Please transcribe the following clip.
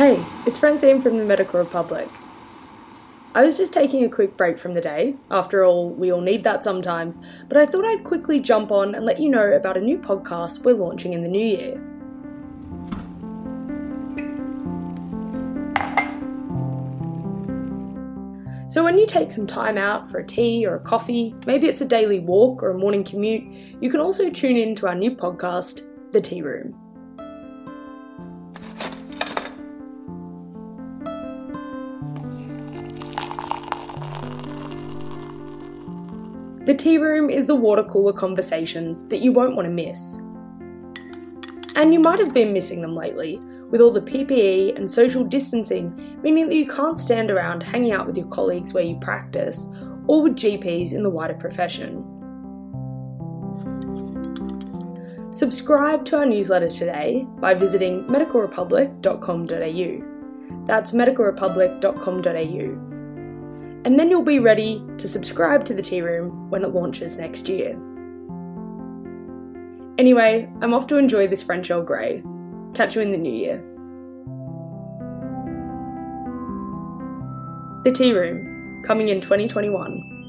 Hey, it's Francine from the Medical Republic. I was just taking a quick break from the day. After all, we all need that sometimes, but I thought I'd quickly jump on and let you know about a new podcast we're launching in the new year. So, when you take some time out for a tea or a coffee, maybe it's a daily walk or a morning commute, you can also tune in to our new podcast, The Tea Room. The tea room is the water cooler conversations that you won't want to miss. And you might have been missing them lately, with all the PPE and social distancing meaning that you can't stand around hanging out with your colleagues where you practice or with GPs in the wider profession. Subscribe to our newsletter today by visiting medicalrepublic.com.au. That's medicalrepublic.com.au. And then you'll be ready to subscribe to the Tea Room when it launches next year. Anyway, I'm off to enjoy this French Earl Grey. Catch you in the new year. The Tea Room, coming in 2021.